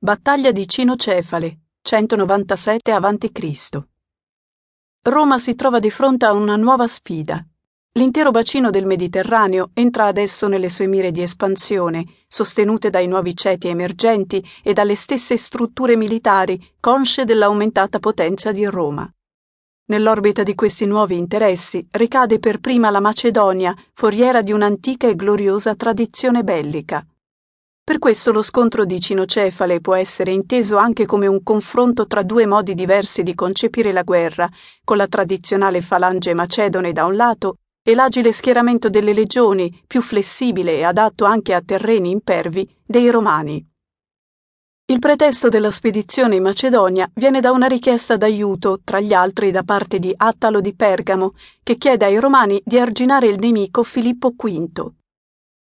Battaglia di Cinocefale, 197 a.C. Roma si trova di fronte a una nuova sfida. L'intero bacino del Mediterraneo entra adesso nelle sue mire di espansione, sostenute dai nuovi ceti emergenti e dalle stesse strutture militari consce dell'aumentata potenza di Roma. Nell'orbita di questi nuovi interessi ricade per prima la Macedonia, foriera di un'antica e gloriosa tradizione bellica. Per questo lo scontro di Cinocefale può essere inteso anche come un confronto tra due modi diversi di concepire la guerra, con la tradizionale falange macedone da un lato e l'agile schieramento delle legioni, più flessibile e adatto anche a terreni impervi, dei romani. Il pretesto della spedizione in Macedonia viene da una richiesta d'aiuto, tra gli altri da parte di Attalo di Pergamo, che chiede ai romani di arginare il nemico Filippo V.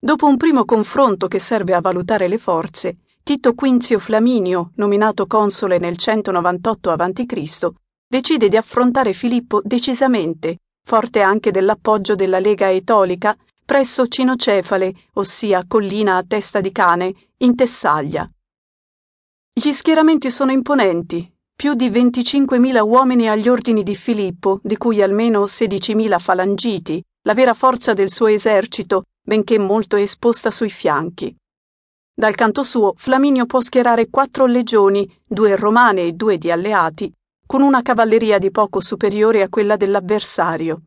Dopo un primo confronto che serve a valutare le forze, Tito Quinzio Flaminio, nominato console nel 198 a.C., decide di affrontare Filippo decisamente, forte anche dell'appoggio della Lega Etolica, presso Cinocefale, ossia collina a testa di cane, in Tessaglia. Gli schieramenti sono imponenti, più di 25.000 uomini agli ordini di Filippo, di cui almeno 16.000 falangiti, la vera forza del suo esercito, benché molto esposta sui fianchi. Dal canto suo, Flaminio può schierare quattro legioni, due romane e due di alleati, con una cavalleria di poco superiore a quella dell'avversario.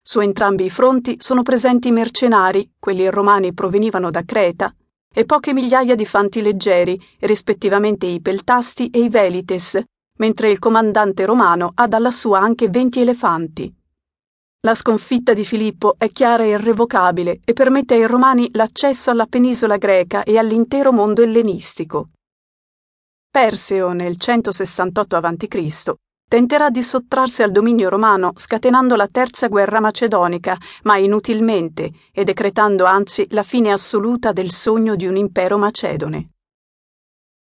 Su entrambi i fronti sono presenti mercenari, quelli romani provenivano da Creta, e poche migliaia di fanti leggeri, rispettivamente i peltasti e i velites, mentre il comandante romano ha dalla sua anche venti elefanti. La sconfitta di Filippo è chiara e irrevocabile e permette ai romani l'accesso alla penisola greca e all'intero mondo ellenistico. Perseo, nel 168 a.C., tenterà di sottrarsi al dominio romano scatenando la terza guerra macedonica, ma inutilmente, e decretando anzi la fine assoluta del sogno di un impero macedone.